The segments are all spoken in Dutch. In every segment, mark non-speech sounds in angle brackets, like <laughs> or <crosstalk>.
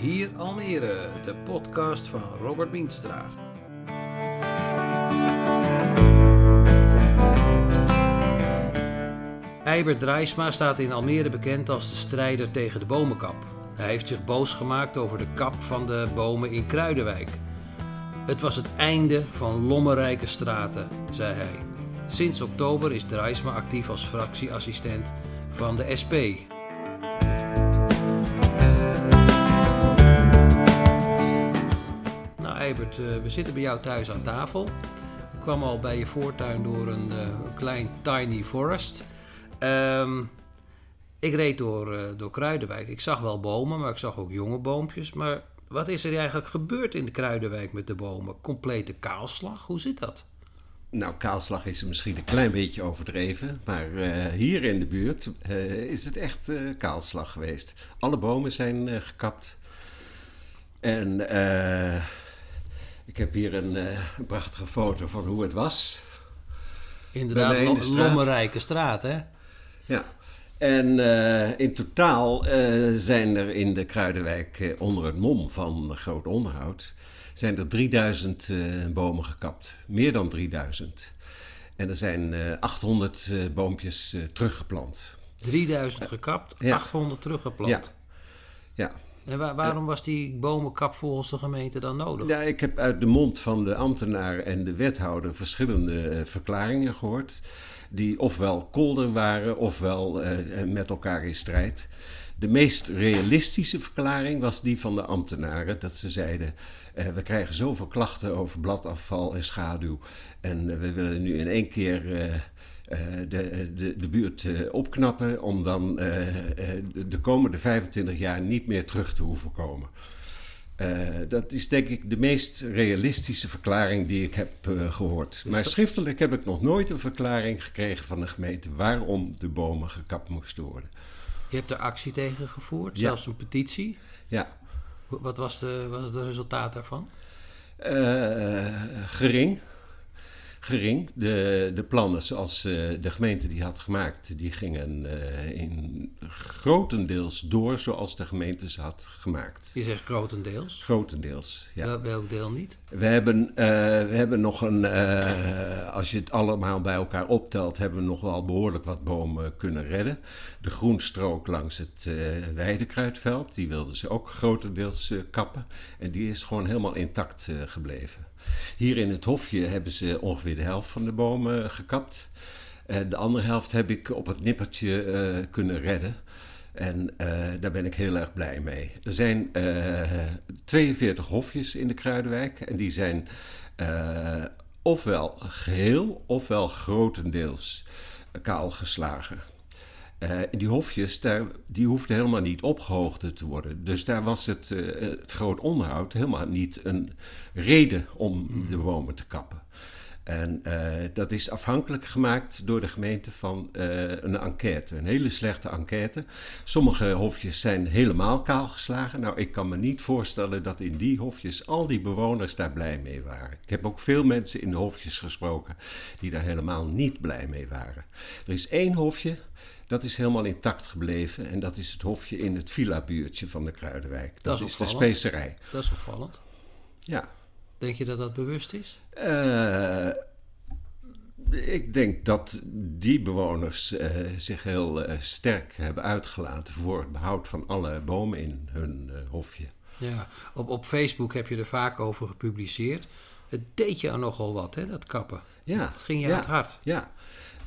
Hier Almere, de podcast van Robert Bienstra. Eibert Drijsma staat in Almere bekend als de strijder tegen de bomenkap. Hij heeft zich boos gemaakt over de kap van de bomen in Kruidenwijk. Het was het einde van lommerrijke straten, zei hij. Sinds oktober is Drijsma actief als fractieassistent van de SP. Eh, we zitten bij jou thuis aan tafel. Ik kwam al bij je voortuin door een, eh, klein tiny forest. Ehm, ik reed door, eh, door Kruidenwijk. Ik zag wel bomen, maar ik zag ook jonge boompjes. Maar wat is er eigenlijk gebeurd in de Kruidenwijk met de bomen? Complete kaalslag? Hoe zit dat? Nou, kaalslag is misschien een klein beetje overdreven, maar hier in de buurt is het echt kaalslag geweest. Alle bomen zijn gekapt. En ik heb hier een, eh, een prachtige foto van hoe het was. Inderdaad, in straat. lommerrijke straat, hè? Ja. En eh, in totaal eh, zijn er in de Kruidenwijk onder het mom van groot onderhoud... zijn er 3000 eh, bomen gekapt. Meer dan 3000. En er zijn eh, 800 eh, boompjes teruggeplant. 3000 gekapt, Ja. 800 teruggeplant. Ja. En wa- waarom was die bomenkap volgens de gemeente dan nodig? Ja, ik heb uit de mond van de ambtenaar en de wethouder verschillende eh, verklaringen gehoord. Die ofwel kolder waren ofwel eh, met elkaar in strijd. De meest realistische verklaring was die van de ambtenaren. Dat ze zeiden: eh, We krijgen zoveel klachten over bladafval en schaduw. En eh, we willen nu in één keer. eh, eh, de, de, de buurt eh, opknappen om dan eh, eh, de- de komende 25 jaar niet meer terug te hoeven komen. Eh, dat is denk ik de meest realistische verklaring die ik heb eh, gehoord. Maar schriftelijk heb ik nog nooit een verklaring gekregen van de gemeente waarom de bomen gekapt moesten worden. Je hebt er actie tegen gevoerd, Ja. zelfs een petitie. Ja, Wat was, de, was het resultaat daarvan? Eh, gering. Gering. De, de plannen zoals eh, de gemeente die had gemaakt, die gingen eh, in grotendeels door zoals de gemeente ze had gemaakt. Je zegt grotendeels. Grotendeels, ja. Wel- Welk deel niet? We hebben, eh, we hebben nog een, als je het allemaal bij elkaar optelt, hebben we nog wel behoorlijk wat bomen kunnen redden. De groenstrook langs het weidekruidveld, die wilden ze ook grotendeels kappen. En die is gewoon helemaal intact gebleven. Hier in het hofje hebben ze ongeveer de helft van de bomen gekapt. En de andere helft heb ik op het nippertje eh, kunnen redden. En eh, daar ben ik heel erg blij mee. Er zijn eh, 42 hofjes in de Kruidenwijk. En die zijn eh, ofwel geheel ofwel grotendeels kaal geslagen. Eh, die hofjes, daar, die hoefden helemaal niet opgehoogd te worden. Dus daar was het, eh, het groot onderhoud helemaal niet een reden om de bomen te kappen. En eh, dat is afhankelijk gemaakt door de gemeente van een enquête. Een hele slechte enquête. Sommige hofjes zijn helemaal kaal geslagen. Nou, ik kan me niet voorstellen dat in die hofjes al die bewoners daar blij mee waren. Ik heb ook veel mensen in de hofjes gesproken die daar helemaal niet blij mee waren. Er is één hofje, dat is helemaal intact gebleven. En dat is het hofje in het villa-buurtje van de Kruidenwijk. Dat, is is de specerij. Dat is opvallend. Ja. Denk je dat dat bewust is? Eh, ik denk dat die bewoners eh, zich heel eh, sterk hebben uitgelaten voor het behoud van alle bomen in hun hofje. Ja. Op, op Facebook heb je er vaak over gepubliceerd. Het deed je nogal wat, hè, dat kappen. Ja, Het ging je ja, aan het hart. Ja,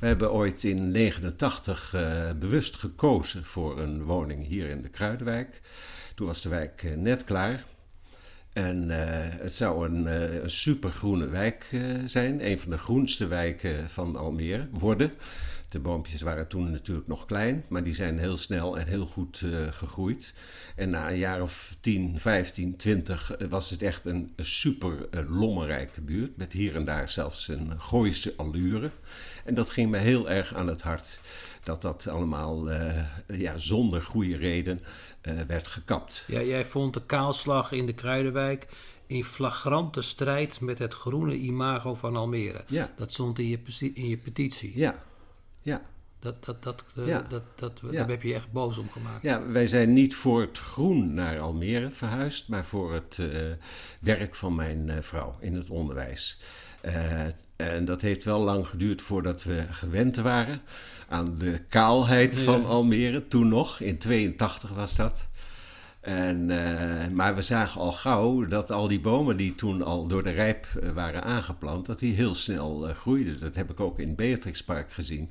we hebben ooit in 89 eh, bewust gekozen voor een woning hier in de Kruidenwijk. Toen was de wijk eh, net klaar. En eh, het zou een, een supergroene wijk zijn. Een van de groenste wijken van Almere worden. De boompjes waren toen natuurlijk nog klein, maar die zijn heel snel en heel goed gegroeid. En na een jaar of 10, 15, 20 eh, was het echt een, super lommerrijke buurt. Met hier en daar zelfs een Gooise allure. En dat ging me heel erg aan het hart. Dat dat allemaal eh, ja, zonder goede reden eh, werd gekapt. Ja, jij vond de kaalslag in de Kruidenwijk in flagrante strijd met het groene imago van Almere. Ja. Dat stond in je, in je petitie. Ja, ja. Dat, dat, dat, eh, Ja. dat, dat, Ja. Daar heb je echt boos om gemaakt. Ja, wij zijn niet voor het groen naar Almere verhuisd, maar voor het werk van mijn vrouw in het onderwijs. En dat heeft wel lang geduurd voordat we gewend waren aan de kaalheid Ja. van Almere. Toen nog, in 82 was dat. En, eh, maar we zagen al gauw dat al die bomen die toen al door de rijp eh, waren aangeplant, dat die heel snel eh, groeiden. Dat heb ik ook in Beatrixpark gezien.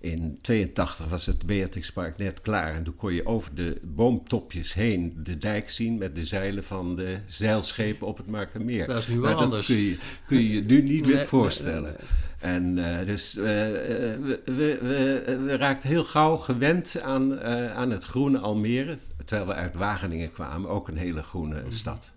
In 82 was het Beatrixpark net klaar en toen kon je over de boomtopjes heen de dijk zien met de zeilen van de zeilschepen op het Markermeer. Dat is nu wel Maar dat anders. kun je, kun je je nu niet meer voorstellen. En dus eh, we, we, we, we raakten heel gauw gewend aan, aan het groene Almere. Terwijl we uit Wageningen kwamen, ook een hele groene Mhm. stad.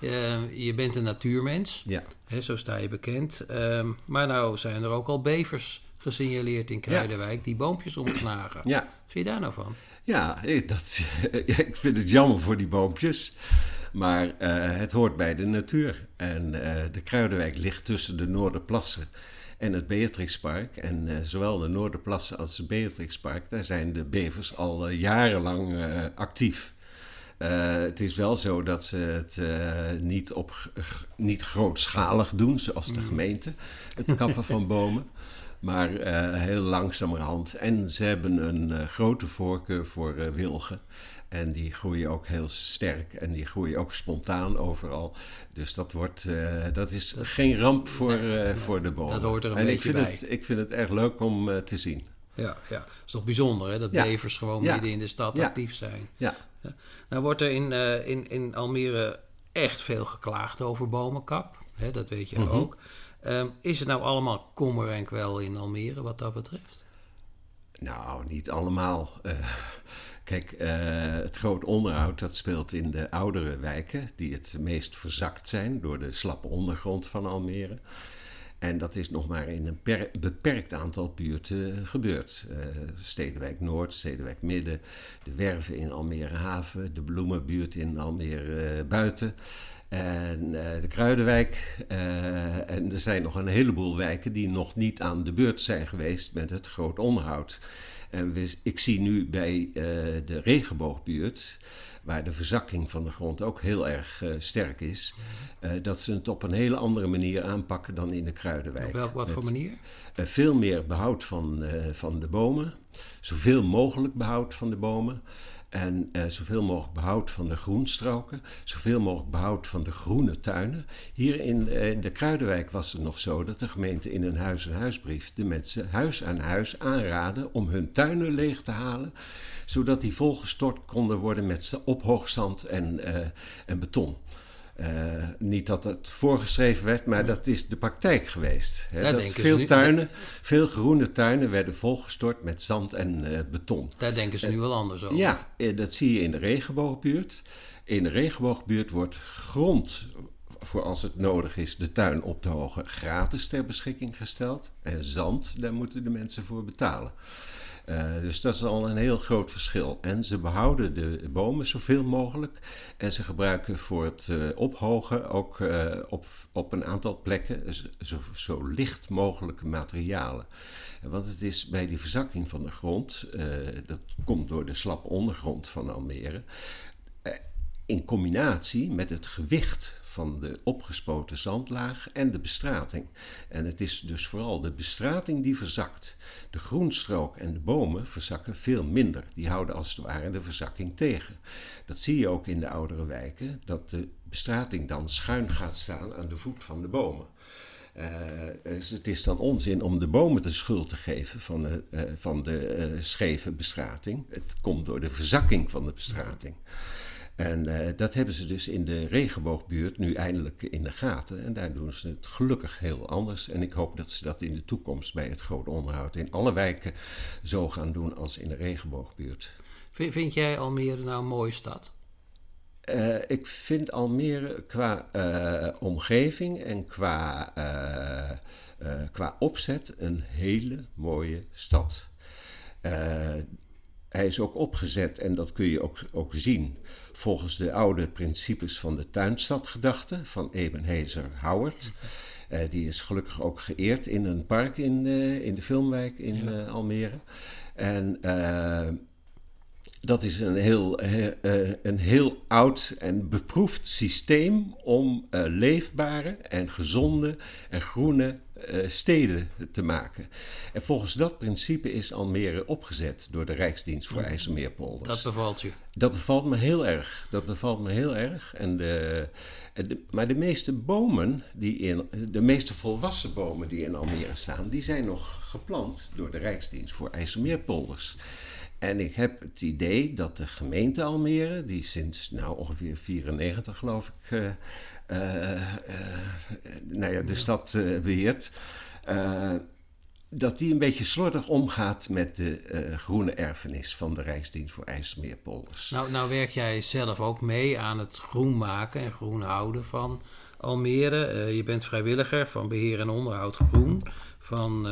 Eh, je bent een natuurmens, Ja. hè, zo sta je bekend. Ehm, maar nou zijn er ook al bevers gesignaleerd in Kruidenwijk die boompjes omknagen. Ja, Wat vind je daar nou van? ja ik- dat, <laughs> ik vind het jammer voor die boompjes. Maar eh, het hoort bij de natuur. En eh, de Kruidenwijk ligt tussen de Noorderplassen en het Beatrixpark. En eh, zowel de Noorderplassen als het Beatrixpark, daar zijn de bevers al eh, jarenlang eh, actief. Het is wel zo dat ze het niet, op, niet grootschalig doen, zoals de gemeente, het <laughs> kappen van bomen. Maar heel langzamerhand. En ze hebben een grote voorkeur voor wilgen. En die groeien ook heel sterk en die groeien ook spontaan overal. Dus dat, wordt, eh, dat is geen ramp voor, eh, voor de bomen. dat hoort er een en beetje ik vind bij. Het, ik vind het erg leuk om eh, te zien. Ja, ja. Dat is toch bijzonder hè, dat Ja. bevers gewoon Ja. midden in de stad Ja. actief zijn. Ja, Nou wordt er in, in, in Almere echt veel geklaagd over bomenkap. Hè, dat weet je Mhm. ook. Ehm, is het nou allemaal kommer en kwel in Almere wat dat betreft? Nou, niet allemaal. Eh, kijk, eh, het groot onderhoud dat speelt in de oudere wijken, die het meest verzakt zijn door de slappe ondergrond van Almere. En dat is nog maar in een per- beperkt aantal buurten gebeurd. Eh, Stedenwijk Noord, Stedenwijk Midden, de Werven in Almere Haven, de Bloemenbuurt in Almere eh, Buiten. En de Kruidenwijk. en er zijn nog een heleboel wijken die nog niet aan de beurt zijn geweest met het groot onderhoud. En we- ik zie nu bij eh, de regenboogbuurt, waar de verzakking van de grond ook heel erg eh, sterk is, eh, dat ze het op een hele andere manier aanpakken dan in de Kruidenwijk. Op welk, wat Met, voor manier? veel meer behoud van, van de bomen, zoveel mogelijk behoud van de bomen. En eh, zoveel mogelijk behoud van de groenstroken, zoveel mogelijk behoud van de groene tuinen. Hier in, eh, de Kruidenwijk was het nog zo dat de gemeente in een huis-aan-huisbrief de mensen huis aan huis aanraden om hun tuinen leeg te halen, zodat die volgestort konden worden met ophoogzand en, eh, en beton. Eh, niet dat het voorgeschreven werd, maar dat is de praktijk geweest. Hè, Daar dat veel nu- tuinen, veel groene tuinen werden volgestort met zand en eh, beton. Daar denken ze nu wel anders over. Ja, eh, dat zie je in de regenboogbuurt. In de regenboogbuurt wordt grond, voor als het nodig is, de tuin op te hogen, gratis ter beschikking gesteld. En zand, daar moeten de mensen voor betalen. Eh, dus dat is al een heel groot verschil. En ze behouden de bomen zoveel mogelijk. En ze gebruiken voor het eh, ophogen ook eh, op, op een aantal plekken zo, licht mogelijke materialen. Want het is bij die verzakking van de grond, dat komt door de slappe ondergrond van Almere, in combinatie met het gewicht van de opgespoten zandlaag en de bestrating. En het is dus vooral de bestrating die verzakt. De groenstrook en de bomen verzakken veel minder. Die houden als het ware de verzakking tegen. Dat zie je ook in de oudere wijken, dat de bestrating dan schuin gaat staan aan de voet van de bomen. Eh, dus het is dan onzin om de bomen de schuld te geven van de, eh, van de eh, scheve bestrating. Het komt door de verzakking van de bestrating. En eh, dat hebben ze dus in de regenboogbuurt nu eindelijk in de gaten. En daar doen ze het gelukkig heel anders. En ik hoop dat ze dat in de toekomst bij het groot onderhoud in alle wijken zo gaan doen als in de regenboogbuurt. Vind, vind jij Almere nou een mooie stad? Eh, ik vind Almere qua eh, omgeving en qua, qua opzet een hele mooie stad. Eh, hij is ook opgezet, en dat kun je ook, ook zien, volgens de oude principes van de tuinstadgedachte van Ebenhazer Howard. die is gelukkig ook geëerd in een park in, in de Filmwijk in Almere. En dat is een heel, een heel oud en beproefd systeem om leefbare en gezonde en groene uh, steden te maken. En volgens dat principe is Almere opgezet door de Rijksdienst voor IJsselmeerpolders. Dat bevalt je? Dat bevalt me heel erg. Dat bevalt me heel erg. En de, maar de meeste bomen, die in, de meeste volwassen bomen die in Almere staan, die zijn nog geplant door de Rijksdienst voor IJsselmeerpolders. En ik heb het idee dat de gemeente Almere, die sinds nou ongeveer 94 geloof ik, uh, uh, nou ja, de stad beheert, dat die een beetje slordig omgaat met de groene erfenis van de Rijksdienst voor IJsselmeerpolders. Nou, nou werk jij zelf ook mee aan het groen maken en groen houden van Almere. je bent vrijwilliger van beheer en onderhoud groen van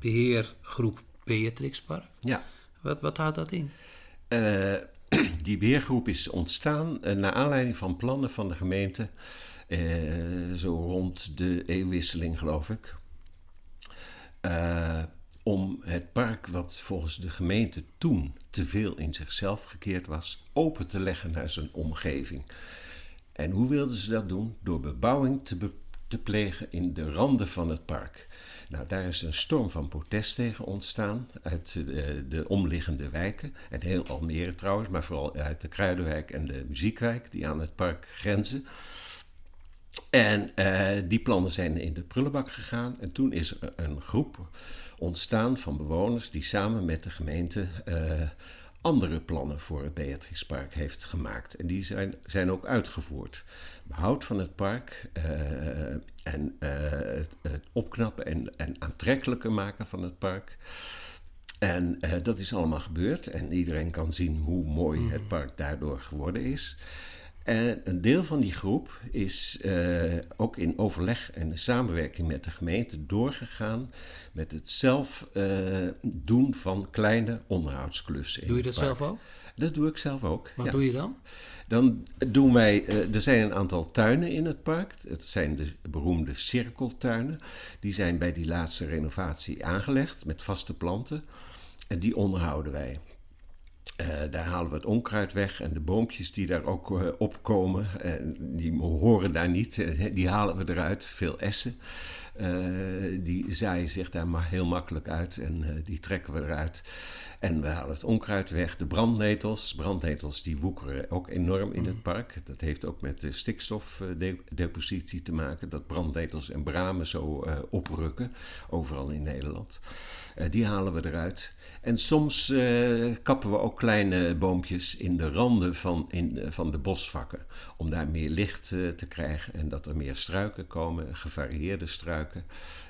beheergroep Beatrixpark. Ja. Wat, wat houdt dat in? Uh, <clears throat> die beheergroep is ontstaan uh, naar aanleiding van plannen van de gemeente. Uh, zo rond de eeuwwisseling, geloof ik. om het park, wat volgens de gemeente toen te veel in zichzelf gekeerd was, open te leggen naar zijn omgeving. En hoe wilden ze dat doen? Door bebouwing te, te plegen in de randen van het park. Nou, daar is een storm van protest tegen ontstaan uit de, eh, de, omliggende wijken. En heel Almere trouwens, maar vooral uit de Kruidenwijk en de Muziekwijk, die aan het park grenzen. En uh, die plannen zijn in de prullenbak gegaan. En toen is er een groep ontstaan van bewoners die samen met de gemeente uh, andere plannen voor het Beatrixpark heeft gemaakt. En die zijn, zijn ook uitgevoerd. Behoud van het park uh, en uh, het, het, opknappen en, en aantrekkelijker maken van het park. En uh, dat is allemaal gebeurd. En iedereen kan zien hoe mooi het mhm. park daardoor geworden is. En een deel van die groep is uh, ook in overleg en samenwerking met de gemeente doorgegaan met het zelf uh, doen van kleine onderhoudsklussen. Doe je dat zelf ook? Dat doe ik zelf ook. Wat doe je dan? Dan doen wij, er zijn een aantal tuinen in het park. Het zijn de beroemde cirkeltuinen. Die zijn bij die laatste renovatie aangelegd met vaste planten. En die onderhouden wij. Uh, daar halen we het onkruid weg en de boompjes die daar ook uh, opkomen, uh, die horen daar niet, die halen we eruit. Veel essen, die zaaien zich daar maar heel makkelijk uit en die trekken we eruit. En we halen het onkruid weg, de brandnetels. Brandnetels die woekeren ook enorm in het mm. park. Dat heeft ook met de stikstofdepositie te maken. Dat brandnetels en bramen zo oprukken, overal in Nederland. Die halen we eruit. En soms kappen we ook kleine boompjes in de randen van, in, van de bosvakken. Om daar meer licht te krijgen en dat er meer struiken komen, gevarieerde struiken.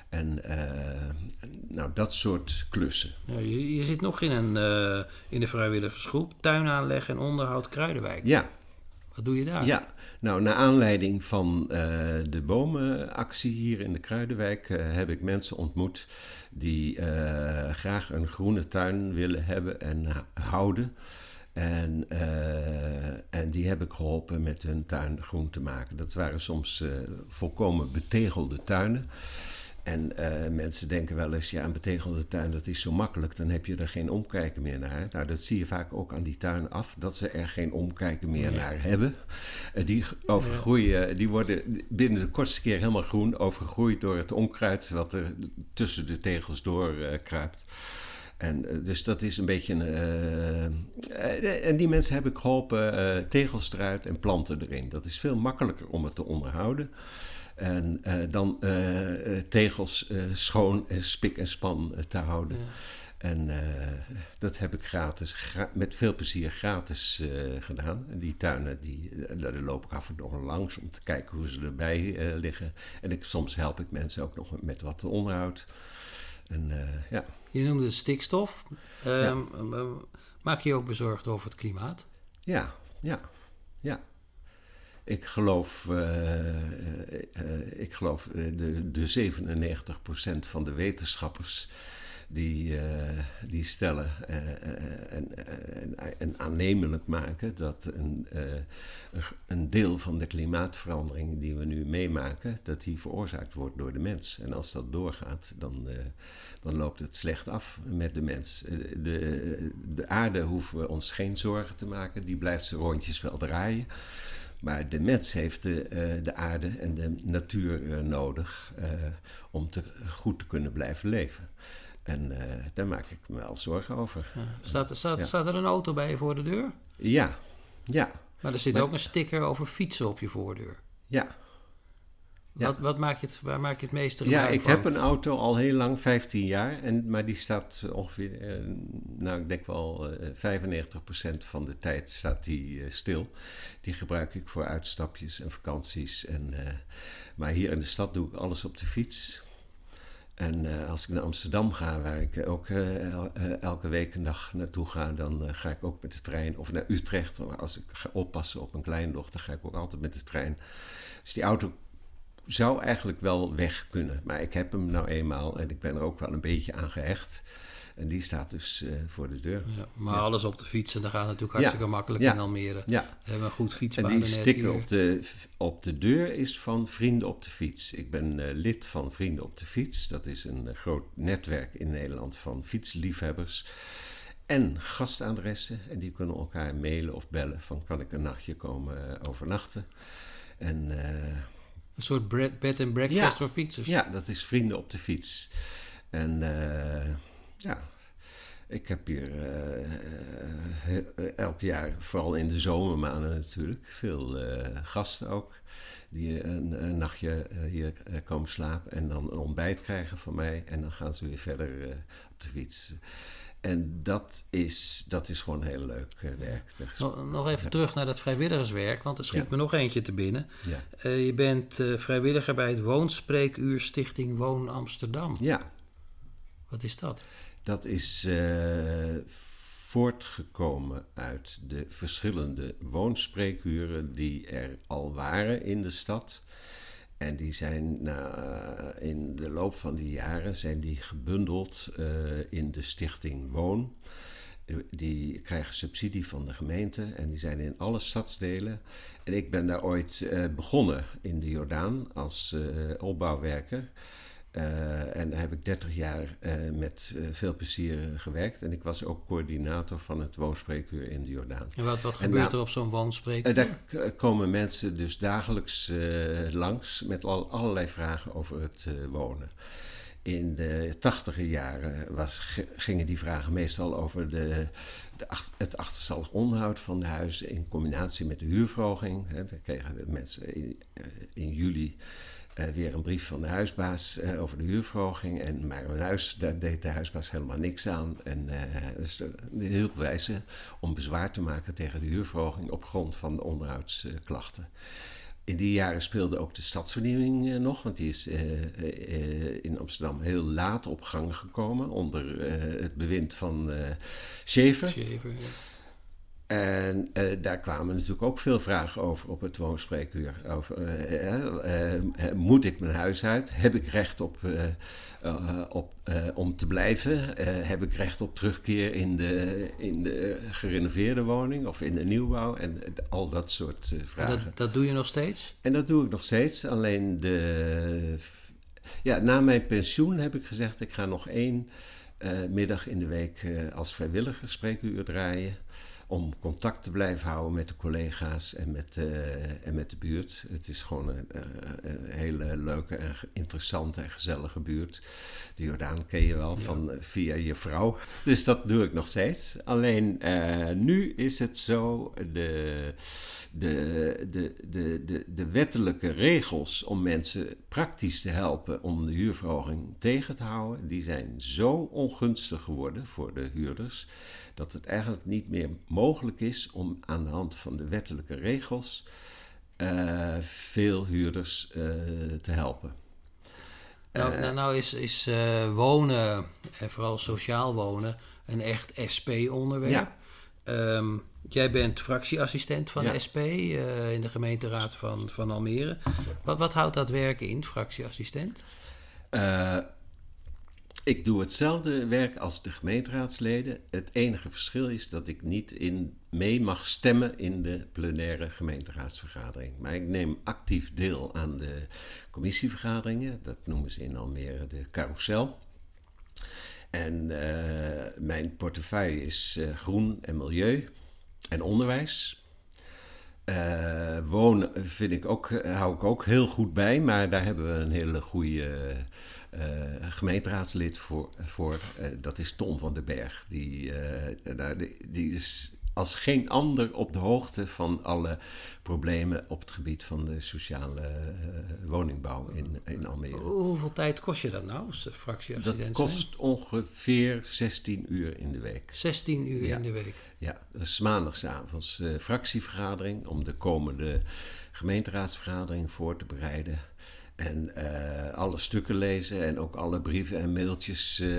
En uh, nou, dat soort klussen. Ja, je, je, zit nog in, een, uh, in de vrijwilligersgroep tuinaanleg en onderhoud Kruidenwijk. Ja. Wat doe je daar? Ja, nou, naar aanleiding van uh, de bomenactie hier in de Kruidenwijk heb ik mensen ontmoet die graag een groene tuin willen hebben en houden. En, en die heb ik geholpen met hun tuin groen te maken. Dat waren soms volkomen betegelde tuinen. En uh, mensen denken wel eens, ja, een betegelde tuin, dat is zo makkelijk, dan heb je er geen omkijken meer naar. Nou, dat zie je vaak ook aan die tuin af, dat ze er geen omkijken meer naar hebben. Uh, die overgroeien, die worden binnen de kortste keer helemaal groen, overgroeid door het onkruid wat er tussen de tegels door uh, kruipt. En dus dat is een beetje een. en die mensen heb ik geholpen, tegels eruit en planten erin. Dat is veel makkelijker om het te onderhouden. En uh, dan uh, tegels uh, schoon, spik en span te houden. Ja. En dat heb ik gratis, gra met veel plezier gratis gedaan. En die tuinen, die, daar loop ik af en toe langs om te kijken hoe ze erbij liggen. En ik, soms help ik mensen ook nog met wat onderhoud. En, ja. Je noemde stikstof. Ja. Ehm, maak je je ook bezorgd over het klimaat? Ja, ja, ja. Ik geloof, uh, uh, ik geloof de, de 97% van de wetenschappers die, die stellen, en, en, en, aannemelijk maken dat een, een deel van de klimaatverandering die we nu meemaken, dat die veroorzaakt wordt door de mens. En als dat doorgaat, dan, dan loopt het slecht af met de mens. De, de aarde hoeven we ons geen zorgen te maken, die blijft zijn rondjes wel draaien. Maar de mens heeft de, uh, de aarde en de natuur uh, nodig uh, om te, goed te kunnen blijven leven. En daar maak ik me wel zorgen over. Ja. Staat, staat, ja. staat er een auto bij je voor de deur? Ja, ja. Maar er zit maar, ook een sticker over fietsen op je voordeur. Ja, wat, wat maak je het, waar maak je het meeste Ja, ik van? heb een auto al heel lang, 15 jaar. En, maar die staat ongeveer, eh, nou ik denk wel eh, 95% van de tijd staat die eh, stil. Die gebruik ik voor uitstapjes en vakanties. En, eh, maar hier in de stad doe ik alles op de fiets. En uh, als ik naar Amsterdam ga, waar ik ook uh, el uh, elke week een dag naartoe ga, dan ga ik ook met de trein. Of naar Utrecht, als ik ga oppassen op mijn kleindochter, ga ik ook altijd met de trein. Dus die auto zou eigenlijk wel weg kunnen. Maar ik heb hem nou eenmaal en ik ben er ook wel een beetje aan gehecht. En die staat dus uh, voor de deur. Ja, maar ja. alles op de fiets en dat gaat natuurlijk hartstikke ja. makkelijk in Almere. Ja. We hebben een goed En fietsbaan die sticker op de, op de deur is van Vrienden op de Fiets. Ik ben uh, lid van Vrienden op de Fiets. Dat is een uh, groot netwerk in Nederland van fietsliefhebbers. En gastadressen. En die kunnen elkaar mailen of bellen van kan ik een nachtje komen overnachten. En... Een soort bed and breakfast ja, voor fietsers. Ja, dat is Vrienden op de Fiets. En uh, ja, ik heb hier uh, elk jaar, vooral in de zomermaanden natuurlijk, veel uh, gasten ook. Die een, een nachtje hier komen slapen en dan een ontbijt krijgen van mij. En dan gaan ze weer verder op de fiets. En dat is, dat is gewoon heel leuk uh, werk. Nog, nog even ja. terug naar dat vrijwilligerswerk, want er schiet ja. me nog eentje te binnen. Ja. Uh, je bent uh, vrijwilliger bij het Woonspreekuur Stichting Woon Amsterdam. Ja. Wat is dat? Dat is voortgekomen uit de verschillende woonspreekuren die er al waren in de stad. En die zijn nou, in de loop van die jaren zijn die gebundeld uh, in de stichting Woon. Die krijgen subsidie van de gemeente en die zijn in alle stadsdelen. En ik ben daar ooit uh, begonnen in de Jordaan als opbouwwerker. Uh, en daar heb ik 30 jaar uh, met uh, veel plezier gewerkt. En ik was ook coördinator van het woonspreekuur in de Jordaan. En wat, wat gebeurt nou, er op zo'n woonspreekuur? daar komen mensen dus dagelijks langs met al, allerlei vragen over het wonen. In de tachtiger jaren was, gingen die vragen meestal over de, de ach, het achterstallig onderhoud van de huizen in combinatie met de huurverhoging. Hè, daar kregen mensen in, in juli uh, weer een brief van de huisbaas uh, over de huurverhoging. En, maar een huis, daar deed de huisbaas helemaal niks aan. En uh, dus hielp wijze om bezwaar te maken tegen de huurverhoging op grond van de onderhoudsklachten. In die jaren speelde ook de stadsvernieuwing nog, want die is in Amsterdam heel laat op gang gekomen onder het bewind van ja. En uh, daar kwamen natuurlijk ook veel vragen over op het woonspreekuur. Over, uh, uh, moet ik mijn huis uit? Heb ik recht op, op, om te blijven? heb ik recht op terugkeer in de, in de gerenoveerde woning of in de nieuwbouw? En al dat soort vragen. Dat, dat doe je nog steeds? En dat doe ik nog steeds. Alleen de, ja, na mijn pensioen heb ik gezegd: ik ga nog één middag in de week als vrijwilliger spreekuur draaien om contact te blijven houden met de collega's en met, uh, en met de buurt. Het is gewoon een, hele leuke en interessante en gezellige buurt. De Jordaan ken je wel van, ja. via je vrouw. Dus dat doe ik nog steeds. Alleen uh, nu is het zo, de, de, de, de, de, de wettelijke regels om mensen praktisch te helpen om de huurverhoging tegen te houden, die zijn zo ongunstig geworden voor de huurders dat het eigenlijk niet meer mogelijk is om aan de hand van de wettelijke regels uh, veel huurders uh, te helpen. Nou, nou, nou is, is wonen, en vooral sociaal wonen, een echt SP-onderwerp. Ja. Um, jij bent fractieassistent van ja. de SP in de gemeenteraad van, van Almere. Wat, wat houdt dat werken in, fractieassistent? Ik doe hetzelfde werk als de gemeenteraadsleden. Het enige verschil is dat ik niet in, mee mag stemmen in de plenaire gemeenteraadsvergadering. Maar ik neem actief deel aan de commissievergaderingen. Dat noemen ze in Almere de carousel. En uh, mijn portefeuille is uh, groen en milieu en onderwijs. Uh, wonen vind ik ook, hou ik ook heel goed bij, maar daar hebben we een hele goede gemeenteraadslid voor. voor dat is Tom van den Berg. Die, die, die is als geen ander op de hoogte van alle problemen op het gebied van de sociale uh, woningbouw in, in Almere. Hoeveel tijd kost je dat nou als fractieassistent? Dat kost ongeveer 16 uur in de week. 16 uur ja. in de week? Ja, dat is maandagavonds uh, fractievergadering om de komende gemeenteraadsvergadering voor te bereiden. En uh, alle stukken lezen en ook alle brieven en mailtjes uh,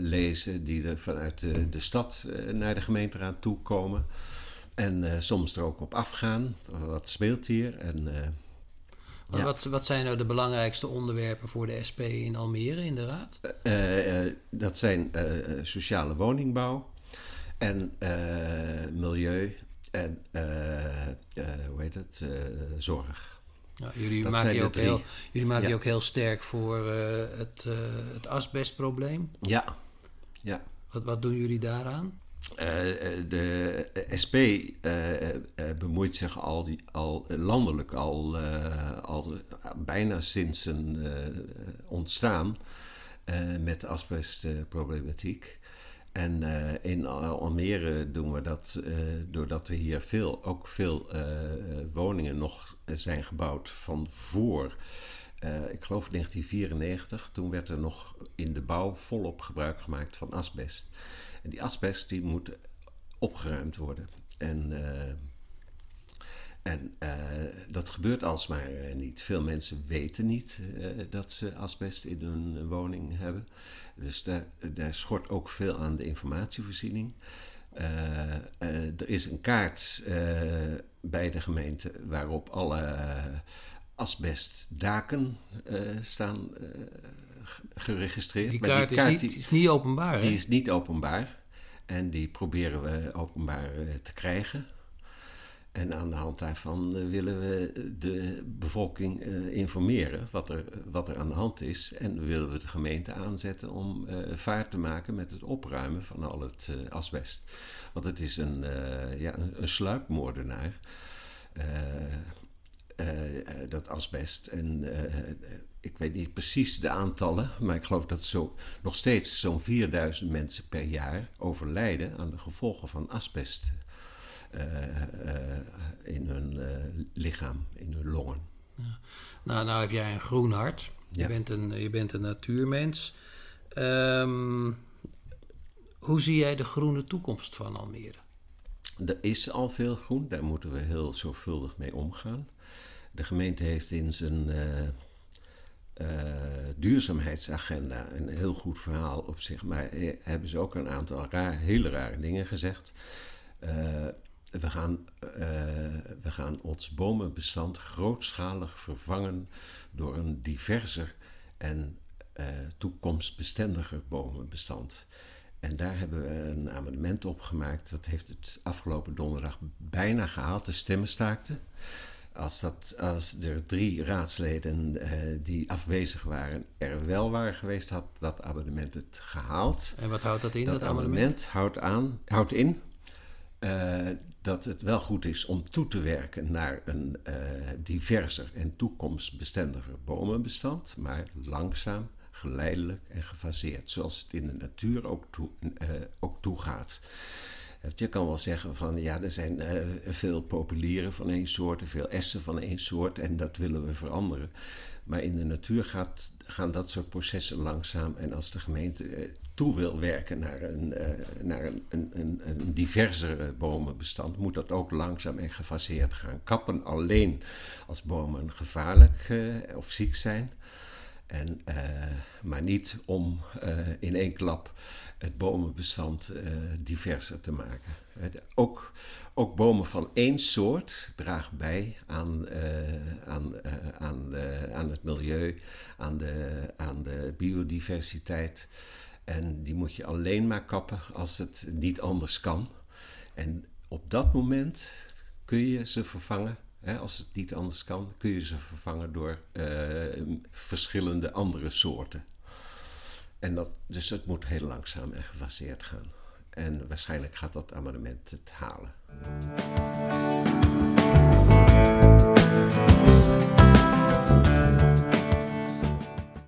lezen die er vanuit de, de stad uh, naar de gemeenteraad toe komen. En soms er ook op afgaan. Wat speelt hier? En, ja. wat, wat zijn nou de belangrijkste onderwerpen voor de SP in Almere in de raad? dat zijn sociale woningbouw en milieu en hoe heet het? zorg. Nou, jullie, maken je, ook heel, jullie maken ja. je ook heel sterk voor uh, het, uh, het asbestprobleem. Ja. ja. Wat, wat doen jullie daaraan? Uh, de SP bemoeit zich al, die, al landelijk al, al bijna sinds een ontstaan met de asbestproblematiek. En uh, in Almere doen we dat uh, doordat er hier veel, ook veel uh, woningen nog zijn gebouwd van voor, ik geloof 1994. Toen werd er nog in de bouw volop gebruik gemaakt van asbest. En die asbest die moet opgeruimd worden. En, en dat gebeurt alsmaar niet. Veel mensen weten niet dat ze asbest in hun woning hebben. Dus daar, daar schort ook veel aan de informatievoorziening. Uh, er is een kaart bij de gemeente waarop alle asbestdaken staan geregistreerd. Die kaart, die kaart is, niet, die, is, niet, openbaar. Die is niet openbaar. En die proberen we openbaar te krijgen. En aan de hand daarvan uh, willen we de bevolking uh, informeren wat er, wat er aan de hand is. En willen we de gemeente aanzetten om uh, vaart te maken met het opruimen van al het asbest. Want het is een, ja, een sluipmoordenaar, dat asbest. En ik weet niet precies de aantallen, maar ik geloof dat zo, nog steeds zo'n 4000 mensen per jaar overlijden aan de gevolgen van asbest. Uh, in hun uh, lichaam, in hun longen. Ja. Nou, nou heb jij een groen hart. Je, ja. bent, een, je bent een natuurmens. Um, hoe zie jij de groene toekomst van Almere? Er is al veel groen, daar moeten we heel zorgvuldig mee omgaan. De gemeente heeft in zijn duurzaamheidsagenda een heel goed verhaal op zich, maar hebben ze ook een aantal raar, hele rare dingen gezegd. Uh, we gaan, uh, we gaan ons bomenbestand grootschalig vervangen door een diverser en uh, toekomstbestendiger bomenbestand. En daar hebben we een amendement op gemaakt. Dat heeft het afgelopen donderdag bijna gehaald. De stemmen staakten. Als, dat, als er drie raadsleden uh, die afwezig waren er wel waren geweest, had dat amendement het gehaald. En wat houdt dat in? Dat, dat amendement, amendement houdt, aan, houdt in uh, dat het wel goed is om toe te werken naar een uh, diverser en toekomstbestendiger bomenbestand, maar langzaam, geleidelijk en gefaseerd, zoals het in de natuur ook, toe, uh, ook toegaat. Je kan wel zeggen van ja, er zijn veel populieren van één soort, veel essen van één soort en dat willen we veranderen. Maar in de natuur gaat, gaan dat soort processen langzaam en als de gemeente toe wil werken naar een, uh, naar een, een, een, een diverser bomenbestand, moet dat ook langzaam en gefaseerd gaan. Kappen alleen als bomen gevaarlijk uh, of ziek zijn. En, maar niet om in één klap het bomenbestand diverser te maken. ook, ook bomen van één soort dragen bij aan, aan, aan, aan het milieu, aan de, aan de biodiversiteit. En die moet je alleen maar kappen als het niet anders kan. En op dat moment kun je ze vervangen. Hè, als het niet anders kan, kun je ze vervangen door uh, verschillende andere soorten. En dat, dus het moet heel langzaam en gefaseerd gaan. En waarschijnlijk gaat dat amendement het halen.